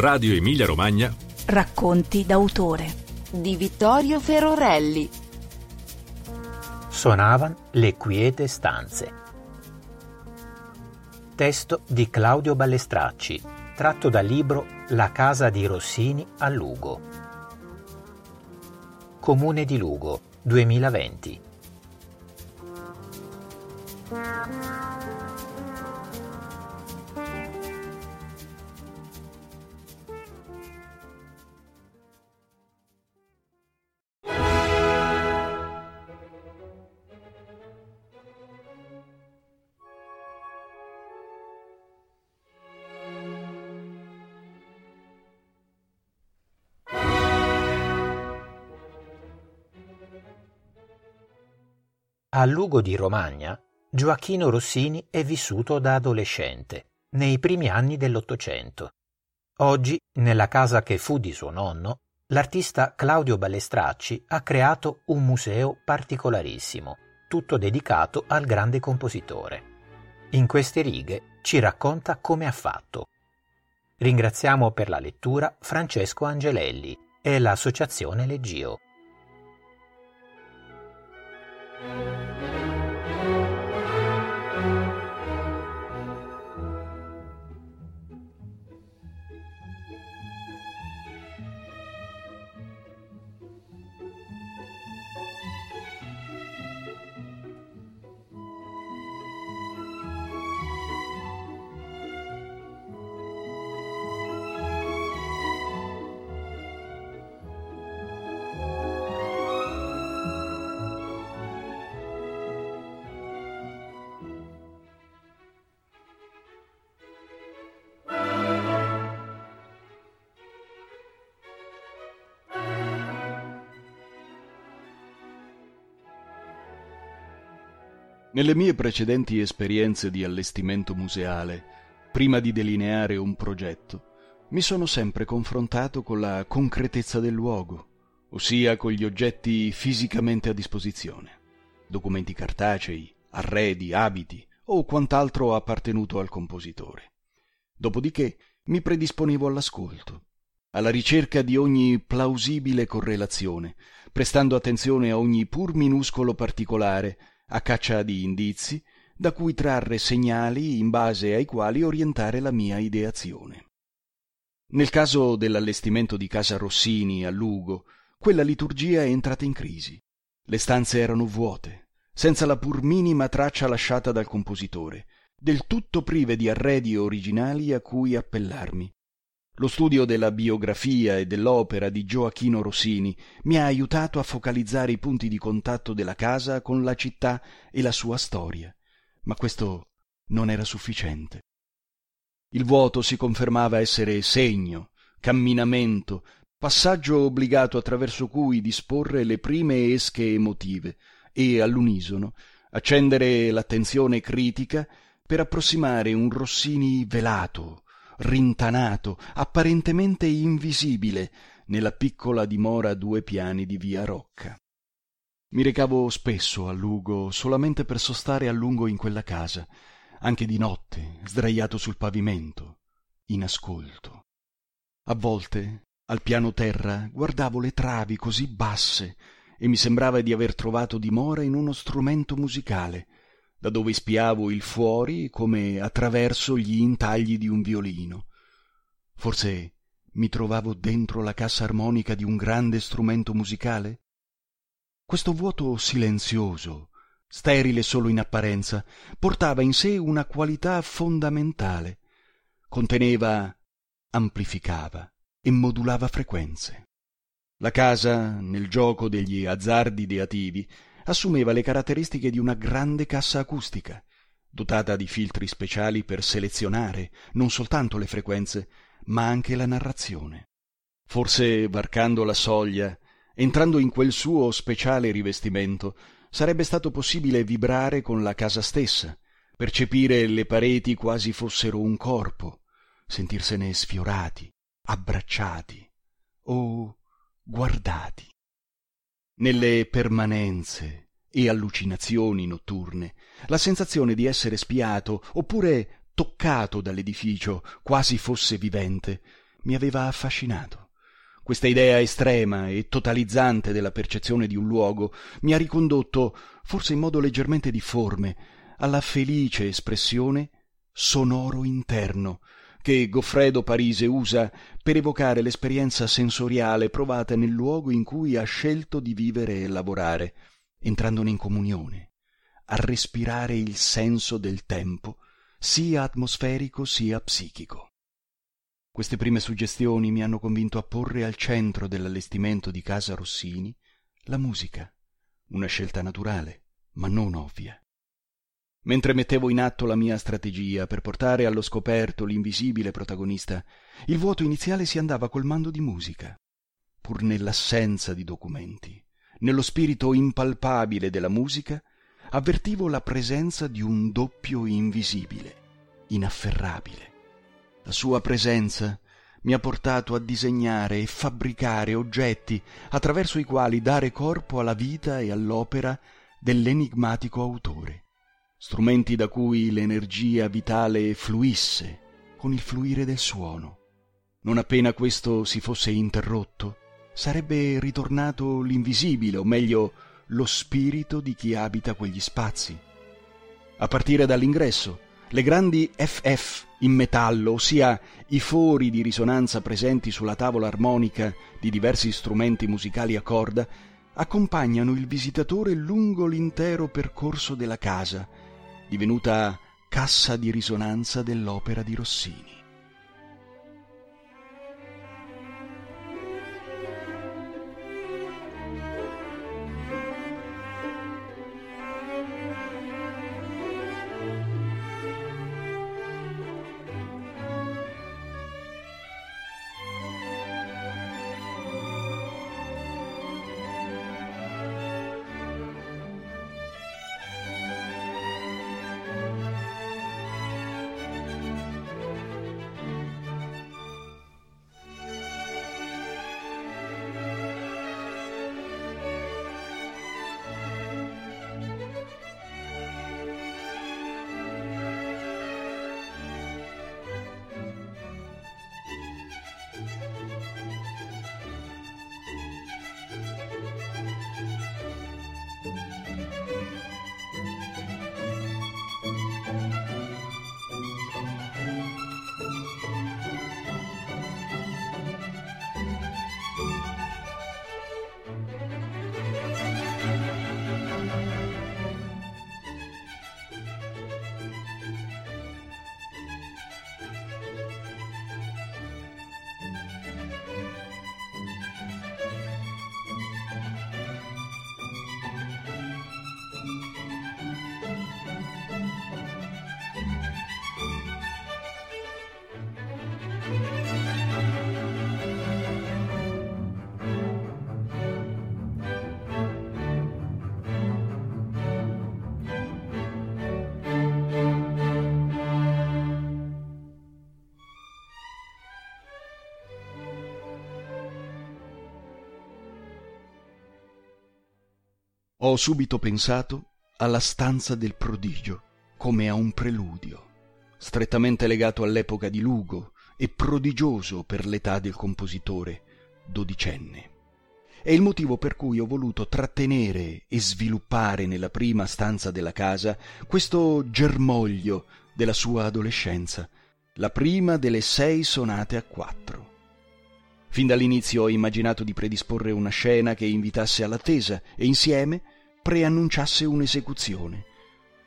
Radio Emilia Romagna. Racconti d'autore di Vittorio Ferorelli. Suonavan le quiete stanze. Testo di Claudio Ballestracci, tratto dal libro La casa di Rossini a Lugo. Comune di Lugo, 2020. A Lugo di Romagna, Gioacchino Rossini è vissuto da adolescente, nei primi anni dell'Ottocento. Oggi, nella casa che fu di suo nonno, l'artista Claudio Ballestracci ha creato un museo particolarissimo, tutto dedicato al grande compositore. In queste righe ci racconta come ha fatto. Ringraziamo per la lettura Francesco Angelelli e l'associazione Leggio. Música Nelle mie precedenti esperienze di allestimento museale, prima di delineare un progetto, mi sono sempre confrontato con la concretezza del luogo, ossia con gli oggetti fisicamente a disposizione, documenti cartacei, arredi, abiti o quant'altro appartenuto al compositore. Dopodiché mi predisponevo all'ascolto, alla ricerca di ogni plausibile correlazione, prestando attenzione a ogni pur minuscolo particolare a caccia di indizi da cui trarre segnali in base ai quali orientare la mia ideazione. Nel caso dell'allestimento di casa Rossini a Lugo, quella liturgia è entrata in crisi. Le stanze erano vuote, senza la pur minima traccia lasciata dal compositore, del tutto prive di arredi originali a cui appellarmi. Lo studio della biografia e dell'opera di Gioachino Rossini mi ha aiutato a focalizzare i punti di contatto della casa con la città e la sua storia, ma questo non era sufficiente. Il vuoto si confermava essere segno, camminamento, passaggio obbligato attraverso cui disporre le prime esche emotive e, all'unisono, accendere l'attenzione critica per approssimare un Rossini velato, rintanato, apparentemente invisibile, nella piccola dimora a due piani di via Rocca. Mi recavo spesso a Lugo solamente per sostare a lungo in quella casa, anche di notte, sdraiato sul pavimento, in ascolto. A volte, al piano terra, guardavo le travi così basse e mi sembrava di aver trovato dimora in uno strumento musicale, da dove spiavo il fuori come attraverso gli intagli di un violino. Forse mi trovavo dentro la cassa armonica di un grande strumento musicale? Questo vuoto silenzioso, sterile solo in apparenza, portava in sé una qualità fondamentale. Conteneva, amplificava e modulava frequenze. La casa, nel gioco degli azzardi ideativi, assumeva le caratteristiche di una grande cassa acustica, dotata di filtri speciali per selezionare non soltanto le frequenze, ma anche la narrazione. Forse varcando la soglia, entrando in quel suo speciale rivestimento, sarebbe stato possibile vibrare con la casa stessa, percepire le pareti quasi fossero un corpo, sentirsene sfiorati, abbracciati o guardati. Nelle permanenze e allucinazioni notturne, la sensazione di essere spiato oppure toccato dall'edificio, quasi fosse vivente, mi aveva affascinato. Questa idea estrema e totalizzante della percezione di un luogo mi ha ricondotto, forse in modo leggermente difforme, alla felice espressione sonoro interno che Goffredo Parise usa per evocare l'esperienza sensoriale provata nel luogo in cui ha scelto di vivere e lavorare, entrandone in comunione, a respirare il senso del tempo, sia atmosferico sia psichico. Queste prime suggestioni mi hanno convinto a porre al centro dell'allestimento di casa Rossini la musica, una scelta naturale, ma non ovvia. Mentre mettevo in atto la mia strategia per portare allo scoperto l'invisibile protagonista, il vuoto iniziale si andava colmando di musica, pur nell'assenza di documenti. Nello spirito impalpabile della musica avvertivo la presenza di un doppio invisibile, inafferrabile. La sua presenza mi ha portato a disegnare e fabbricare oggetti attraverso i quali dare corpo alla vita e all'opera dell'enigmatico autore strumenti da cui l'energia vitale fluisse con il fluire del suono. Non appena questo si fosse interrotto, sarebbe ritornato l'invisibile, o meglio, lo spirito di chi abita quegli spazi. A partire dall'ingresso, le grandi FF in metallo, ossia i fori di risonanza presenti sulla tavola armonica di diversi strumenti musicali a corda, accompagnano il visitatore lungo l'intero percorso della casa, divenuta cassa di risonanza dell'opera di Rossini. Ho subito pensato alla stanza del prodigio come a un preludio, strettamente legato all'epoca di Lugo e prodigioso per l'età del compositore, dodicenne. È il motivo per cui ho voluto trattenere e sviluppare nella prima stanza della casa questo germoglio della sua adolescenza, la prima delle sei sonate a quattro. Fin dall'inizio ho immaginato di predisporre una scena che invitasse all'attesa e insieme preannunciasse un'esecuzione.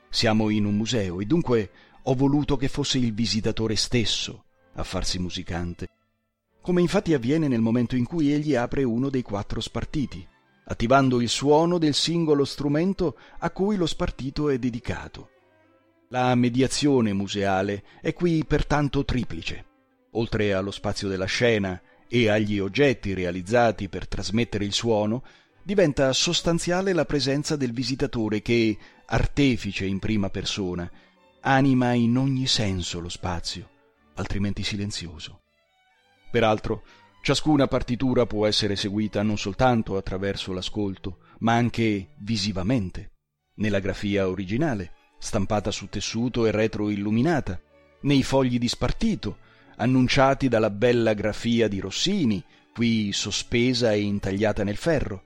Siamo in un museo e dunque ho voluto che fosse il visitatore stesso a farsi musicante, come infatti avviene nel momento in cui egli apre uno dei quattro spartiti, attivando il suono del singolo strumento a cui lo spartito è dedicato. La mediazione museale è qui pertanto triplice. Oltre allo spazio della scena e agli oggetti realizzati per trasmettere il suono, diventa sostanziale la presenza del visitatore che, artefice in prima persona, anima in ogni senso lo spazio, altrimenti silenzioso. Peraltro, ciascuna partitura può essere seguita non soltanto attraverso l'ascolto, ma anche visivamente, nella grafia originale, stampata su tessuto e retroilluminata, nei fogli di spartito, annunciati dalla bella grafia di Rossini, qui sospesa e intagliata nel ferro,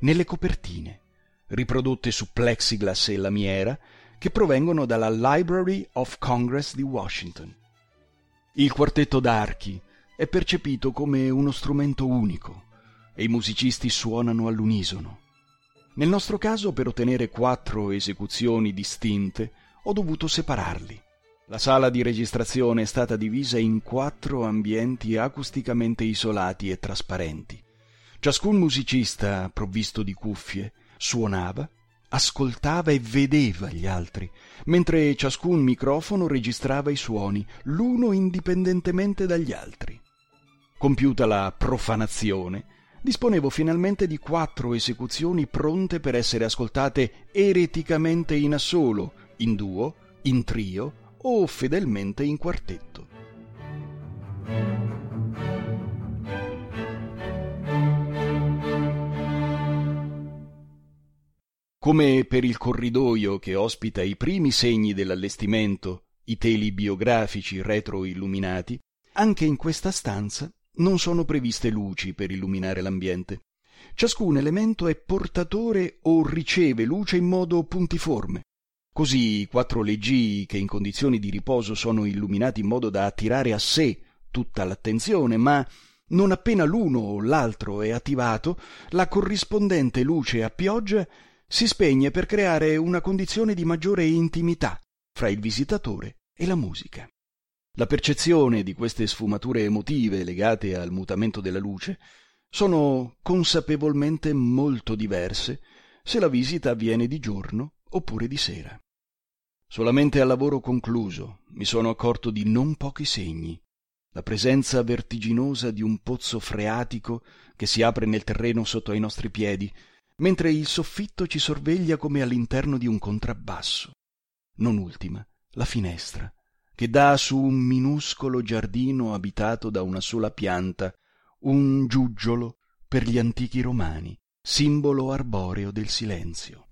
nelle copertine, riprodotte su plexiglass e lamiera, che provengono dalla Library of Congress di Washington. Il quartetto d'archi è percepito come uno strumento unico e i musicisti suonano all'unisono. Nel nostro caso, per ottenere quattro esecuzioni distinte, ho dovuto separarli. La sala di registrazione è stata divisa in quattro ambienti acusticamente isolati e trasparenti. Ciascun musicista, provvisto di cuffie, suonava, ascoltava e vedeva gli altri, mentre ciascun microfono registrava i suoni, l'uno indipendentemente dagli altri. Compiuta la profanazione, disponevo finalmente di quattro esecuzioni pronte per essere ascoltate ereticamente in assolo, in duo, in trio o fedelmente in quartetto. Come per il corridoio che ospita i primi segni dell'allestimento, i teli biografici retroilluminati, anche in questa stanza non sono previste luci per illuminare l'ambiente. Ciascun elemento è portatore o riceve luce in modo puntiforme, Così i quattro leggii che in condizioni di riposo sono illuminati in modo da attirare a sé tutta l'attenzione, ma non appena l'uno o l'altro è attivato, la corrispondente luce a pioggia si spegne per creare una condizione di maggiore intimità fra il visitatore e la musica. La percezione di queste sfumature emotive legate al mutamento della luce sono consapevolmente molto diverse se la visita avviene di giorno oppure di sera. Solamente al lavoro concluso mi sono accorto di non pochi segni. La presenza vertiginosa di un pozzo freatico che si apre nel terreno sotto ai nostri piedi, mentre il soffitto ci sorveglia come all'interno di un contrabbasso. Non ultima, la finestra, che dà su un minuscolo giardino abitato da una sola pianta, un giuggiolo per gli antichi romani, simbolo arboreo del silenzio.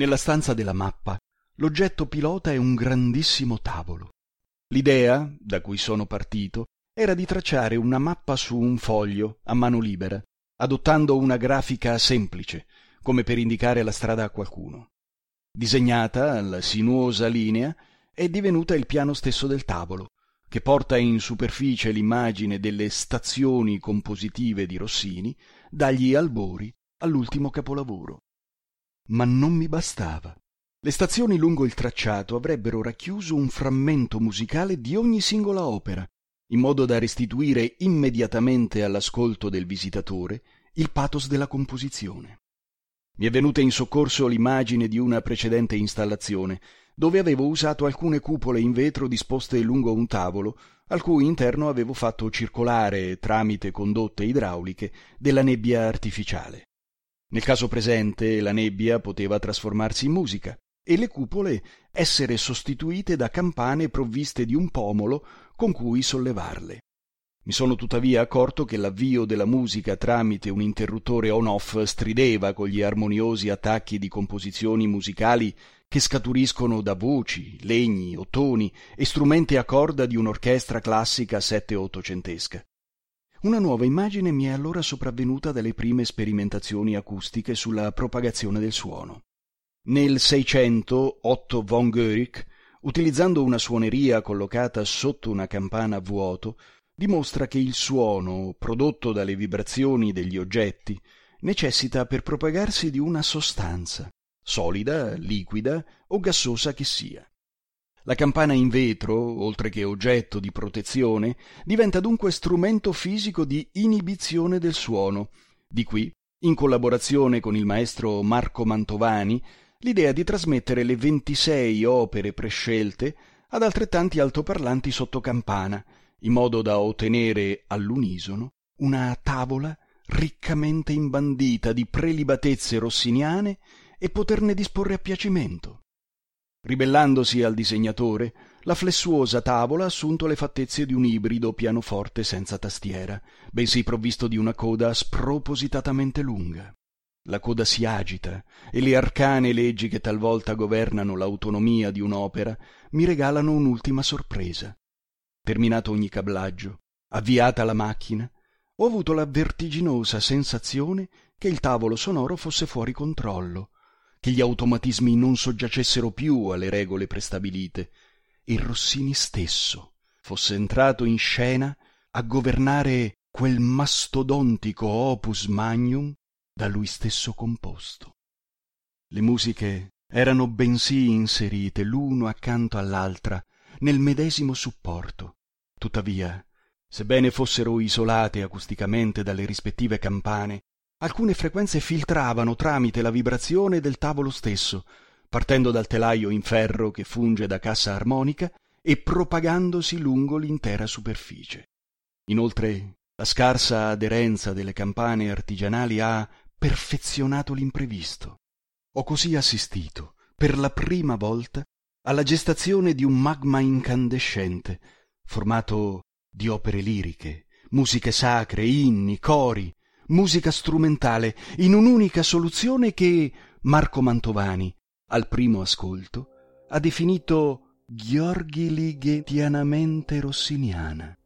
Nella stanza della mappa l'oggetto pilota è un grandissimo tavolo. L'idea, da cui sono partito, era di tracciare una mappa su un foglio a mano libera, adottando una grafica semplice, come per indicare la strada a qualcuno. Disegnata, la sinuosa linea è divenuta il piano stesso del tavolo, che porta in superficie l'immagine delle stazioni compositive di Rossini, dagli albori all'ultimo capolavoro ma non mi bastava. Le stazioni lungo il tracciato avrebbero racchiuso un frammento musicale di ogni singola opera, in modo da restituire immediatamente all'ascolto del visitatore il pathos della composizione. Mi è venuta in soccorso l'immagine di una precedente installazione, dove avevo usato alcune cupole in vetro disposte lungo un tavolo, al cui interno avevo fatto circolare, tramite condotte idrauliche, della nebbia artificiale. Nel caso presente la nebbia poteva trasformarsi in musica e le cupole essere sostituite da campane provviste di un pomolo con cui sollevarle. Mi sono tuttavia accorto che l'avvio della musica tramite un interruttore on-off strideva con gli armoniosi attacchi di composizioni musicali che scaturiscono da voci, legni, ottoni e strumenti a corda di un'orchestra classica sette ottocentesca. Una nuova immagine mi è allora sopravvenuta dalle prime sperimentazioni acustiche sulla propagazione del suono. Nel Seicento Otto von Guericke, utilizzando una suoneria collocata sotto una campana a vuoto, dimostra che il suono, prodotto dalle vibrazioni degli oggetti, necessita per propagarsi di una sostanza, solida, liquida o gassosa che sia. La campana in vetro, oltre che oggetto di protezione, diventa dunque strumento fisico di inibizione del suono. Di qui, in collaborazione con il maestro Marco Mantovani, l'idea di trasmettere le ventisei opere prescelte ad altrettanti altoparlanti sotto campana, in modo da ottenere all'unisono una tavola riccamente imbandita di prelibatezze rossiniane e poterne disporre a piacimento. Ribellandosi al disegnatore, la flessuosa tavola ha assunto le fattezze di un ibrido pianoforte senza tastiera, bensì provvisto di una coda spropositatamente lunga. La coda si agita e le arcane leggi che talvolta governano l'autonomia di un'opera mi regalano un'ultima sorpresa. Terminato ogni cablaggio, avviata la macchina, ho avuto la vertiginosa sensazione che il tavolo sonoro fosse fuori controllo, che gli automatismi non soggiacessero più alle regole prestabilite e Rossini stesso fosse entrato in scena a governare quel mastodontico opus magnum da lui stesso composto. Le musiche erano bensì inserite l'uno accanto all'altra nel medesimo supporto. Tuttavia, sebbene fossero isolate acusticamente dalle rispettive campane, alcune frequenze filtravano tramite la vibrazione del tavolo stesso, partendo dal telaio in ferro che funge da cassa armonica e propagandosi lungo l'intera superficie. Inoltre, la scarsa aderenza delle campane artigianali ha perfezionato l'imprevisto. Ho così assistito, per la prima volta, alla gestazione di un magma incandescente, formato di opere liriche, musiche sacre, inni, cori, musica strumentale, in un'unica soluzione che Marco Mantovani, al primo ascolto, ha definito Gheorghi Lighetianamente rossiniana.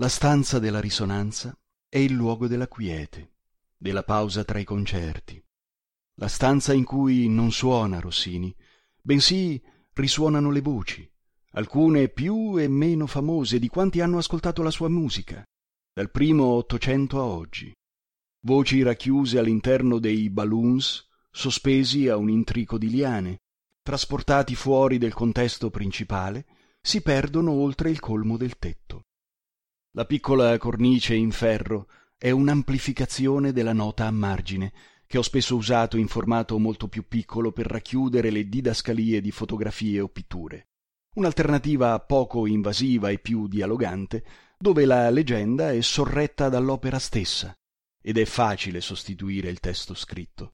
La stanza della risonanza è il luogo della quiete, della pausa tra i concerti. La stanza in cui non suona Rossini, bensì risuonano le voci, alcune più e meno famose di quanti hanno ascoltato la sua musica, dal primo Ottocento a oggi. Voci racchiuse all'interno dei balloons, sospesi a un intrico di liane, trasportati fuori del contesto principale, si perdono oltre il colmo del tetto. La piccola cornice in ferro è un'amplificazione della nota a margine, che ho spesso usato in formato molto più piccolo per racchiudere le didascalie di fotografie o pitture. Un'alternativa poco invasiva e più dialogante, dove la leggenda è sorretta dall'opera stessa, ed è facile sostituire il testo scritto.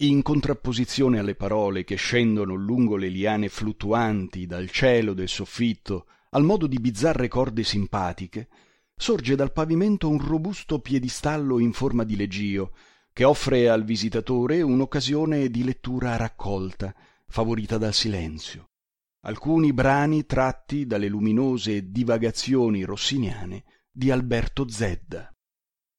In contrapposizione alle parole che scendono lungo le liane fluttuanti dal cielo del soffitto al modo di bizzarre corde simpatiche, sorge dal pavimento un robusto piedistallo in forma di leggio, che offre al visitatore un'occasione di lettura raccolta, favorita dal silenzio. Alcuni brani tratti dalle luminose divagazioni rossiniane di Alberto Zedda.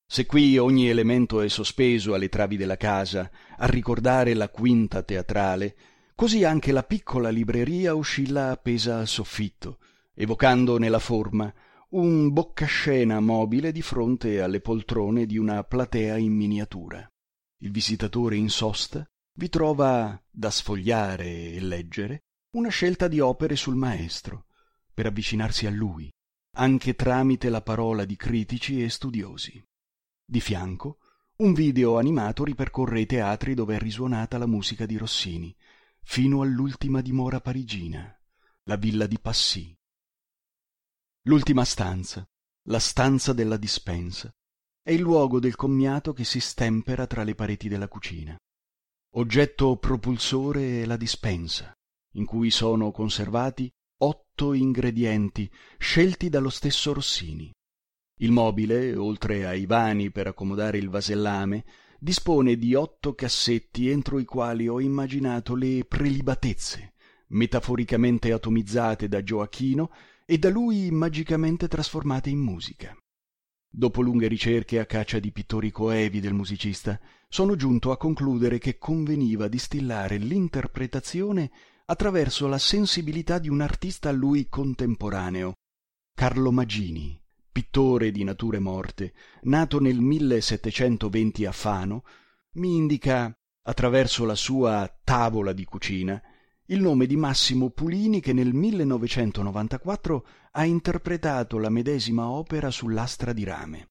Se qui ogni elemento è sospeso alle travi della casa a ricordare la quinta teatrale, così anche la piccola libreria oscilla appesa al soffitto, evocando nella forma un boccascena mobile di fronte alle poltrone di una platea in miniatura. Il visitatore in sosta vi trova da sfogliare e leggere una scelta di opere sul maestro, per avvicinarsi a lui, anche tramite la parola di critici e studiosi. Di fianco, un video animato ripercorre i teatri dove è risuonata la musica di Rossini, fino all'ultima dimora parigina, la villa di Passy, L'ultima stanza, la stanza della dispensa, è il luogo del commiato che si stempera tra le pareti della cucina. Oggetto propulsore è la dispensa, in cui sono conservati otto ingredienti scelti dallo stesso Rossini. Il mobile, oltre ai vani per accomodare il vasellame, dispone di otto cassetti entro i quali ho immaginato le prelibatezze, metaforicamente atomizzate da Gioacchino e da lui magicamente trasformate in musica. Dopo lunghe ricerche a caccia di pittori coevi del musicista, sono giunto a concludere che conveniva distillare l'interpretazione attraverso la sensibilità di un artista a lui contemporaneo, Carlo Magini, pittore di nature morte, nato nel 1720 a Fano, mi indica, attraverso la sua tavola di cucina, il nome di Massimo Pulini che nel 1994 ha interpretato la medesima opera sull'astra di rame.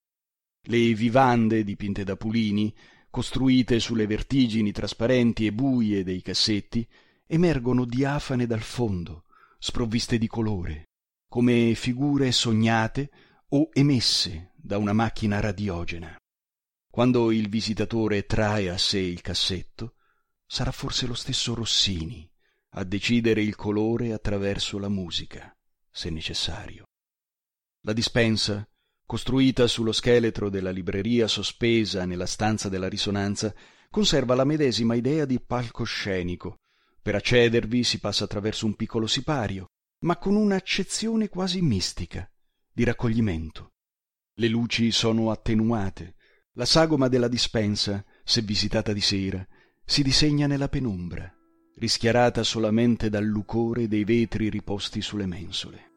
Le vivande dipinte da Pulini, costruite sulle vertigini trasparenti e buie dei cassetti, emergono diafane dal fondo, sprovviste di colore, come figure sognate o emesse da una macchina radiogena. Quando il visitatore trae a sé il cassetto, sarà forse lo stesso Rossini a decidere il colore attraverso la musica, se necessario. La dispensa, costruita sullo scheletro della libreria sospesa nella stanza della risonanza, conserva la medesima idea di palcoscenico. Per accedervi si passa attraverso un piccolo sipario, ma con un'accezione quasi mistica, di raccoglimento. Le luci sono attenuate, la sagoma della dispensa, se visitata di sera, si disegna nella penombra rischiarata solamente dal lucore dei vetri riposti sulle mensole.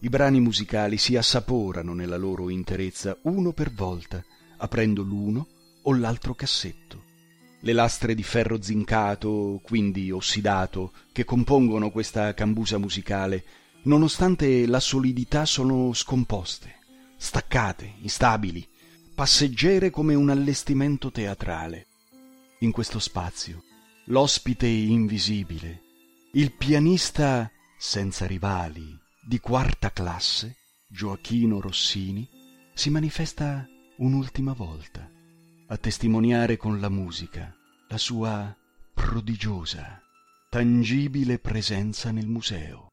I brani musicali si assaporano nella loro interezza uno per volta, aprendo l'uno o l'altro cassetto. Le lastre di ferro zincato, quindi ossidato, che compongono questa cambusa musicale, nonostante la solidità sono scomposte, staccate, instabili, passeggere come un allestimento teatrale. In questo spazio l'ospite invisibile, il pianista senza rivali di quarta classe, Gioachino Rossini, si manifesta un'ultima volta a testimoniare con la musica la sua prodigiosa, tangibile presenza nel museo.